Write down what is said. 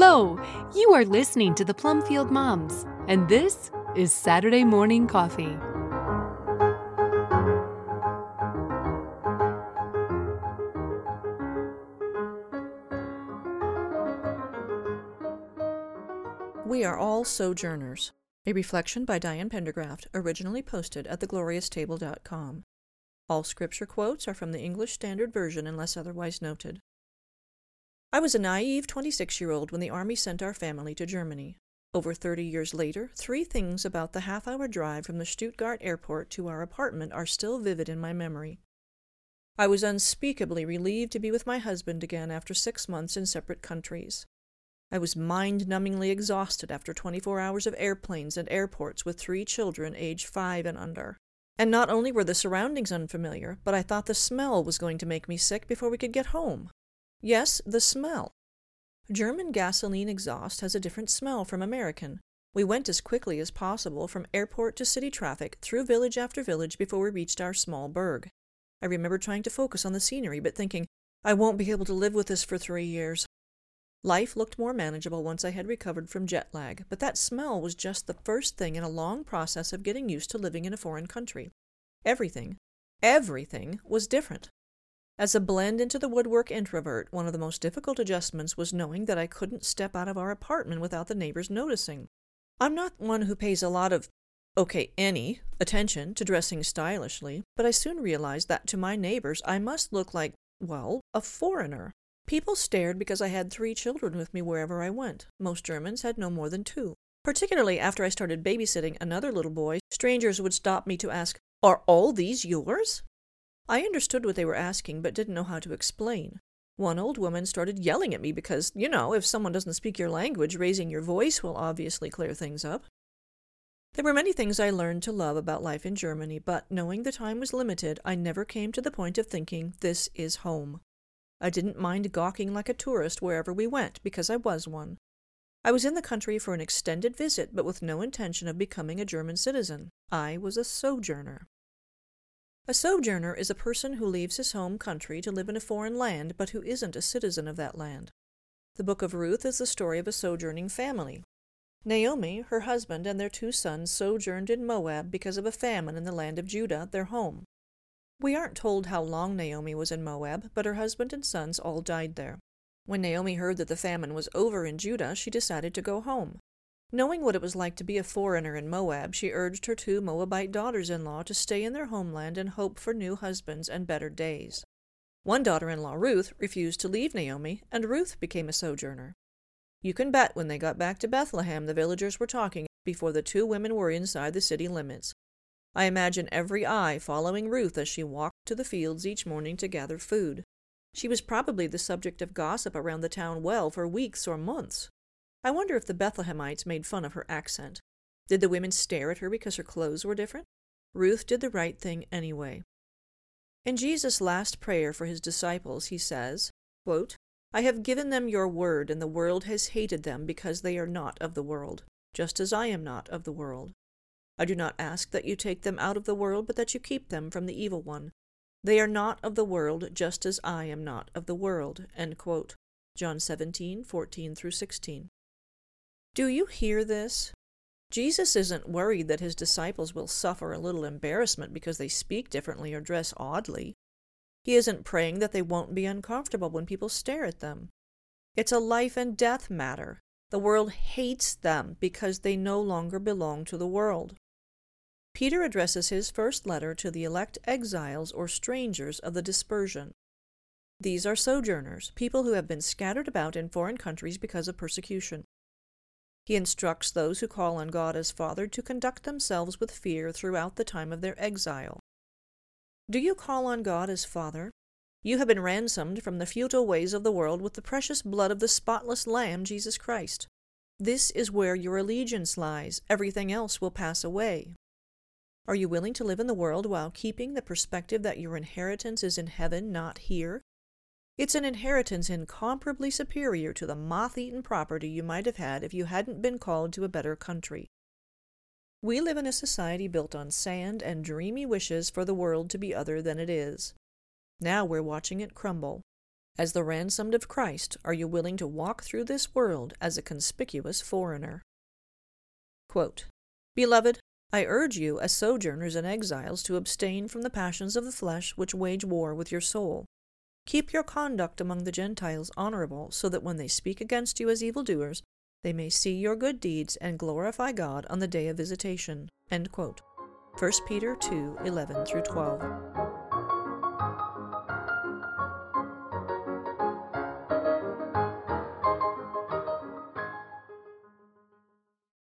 Hello! You are listening to the Plumfield Moms, and this is Saturday Morning Coffee. We are all sojourners. A reflection by Diane Pendergraft, originally posted at theglorioustable.com. All scripture quotes are from the English Standard Version unless otherwise noted. I was a naive 26 year old when the Army sent our family to Germany. Over 30 years later, three things about the half hour drive from the Stuttgart airport to our apartment are still vivid in my memory. I was unspeakably relieved to be with my husband again after six months in separate countries. I was mind numbingly exhausted after 24 hours of airplanes and airports with three children aged five and under. And not only were the surroundings unfamiliar, but I thought the smell was going to make me sick before we could get home. Yes, the smell. German gasoline exhaust has a different smell from American. We went as quickly as possible from airport to city traffic, through village after village before we reached our small burg. I remember trying to focus on the scenery, but thinking, I won't be able to live with this for three years. Life looked more manageable once I had recovered from jet lag, but that smell was just the first thing in a long process of getting used to living in a foreign country. Everything, everything was different. As a blend into the woodwork introvert, one of the most difficult adjustments was knowing that I couldn't step out of our apartment without the neighbors noticing. I'm not one who pays a lot of, okay, any, attention to dressing stylishly, but I soon realized that to my neighbors I must look like, well, a foreigner. People stared because I had three children with me wherever I went. Most Germans had no more than two. Particularly after I started babysitting another little boy, strangers would stop me to ask, Are all these yours? I understood what they were asking, but didn't know how to explain. One old woman started yelling at me because, you know, if someone doesn't speak your language, raising your voice will obviously clear things up. There were many things I learned to love about life in Germany, but knowing the time was limited, I never came to the point of thinking, this is home. I didn't mind gawking like a tourist wherever we went, because I was one. I was in the country for an extended visit, but with no intention of becoming a German citizen. I was a sojourner. A sojourner is a person who leaves his home country to live in a foreign land, but who isn't a citizen of that land. The book of Ruth is the story of a sojourning family. Naomi, her husband, and their two sons sojourned in Moab because of a famine in the land of Judah, their home. We aren't told how long Naomi was in Moab, but her husband and sons all died there. When Naomi heard that the famine was over in Judah, she decided to go home. Knowing what it was like to be a foreigner in Moab, she urged her two Moabite daughters in law to stay in their homeland and hope for new husbands and better days. One daughter in law, Ruth, refused to leave Naomi, and Ruth became a sojourner. You can bet when they got back to Bethlehem, the villagers were talking before the two women were inside the city limits. I imagine every eye following Ruth as she walked to the fields each morning to gather food. She was probably the subject of gossip around the town well for weeks or months. I wonder if the Bethlehemites made fun of her accent. Did the women stare at her because her clothes were different? Ruth did the right thing anyway. In Jesus' last prayer for his disciples, he says, quote, I have given them your word, and the world has hated them because they are not of the world, just as I am not of the world. I do not ask that you take them out of the world, but that you keep them from the evil one. They are not of the world, just as I am not of the world. John 17, 14 through 16. Do you hear this? Jesus isn't worried that his disciples will suffer a little embarrassment because they speak differently or dress oddly. He isn't praying that they won't be uncomfortable when people stare at them. It's a life and death matter. The world hates them because they no longer belong to the world. Peter addresses his first letter to the elect exiles or strangers of the dispersion. These are sojourners, people who have been scattered about in foreign countries because of persecution. He instructs those who call on God as Father to conduct themselves with fear throughout the time of their exile. Do you call on God as Father? You have been ransomed from the futile ways of the world with the precious blood of the spotless Lamb, Jesus Christ. This is where your allegiance lies. Everything else will pass away. Are you willing to live in the world while keeping the perspective that your inheritance is in heaven, not here? It's an inheritance incomparably superior to the moth eaten property you might have had if you hadn't been called to a better country. We live in a society built on sand and dreamy wishes for the world to be other than it is. Now we're watching it crumble. As the ransomed of Christ, are you willing to walk through this world as a conspicuous foreigner? Quote, Beloved, I urge you, as sojourners and exiles, to abstain from the passions of the flesh which wage war with your soul. Keep your conduct among the Gentiles honorable, so that when they speak against you as evildoers, they may see your good deeds and glorify God on the day of visitation. 1 Peter 2 11 through 12.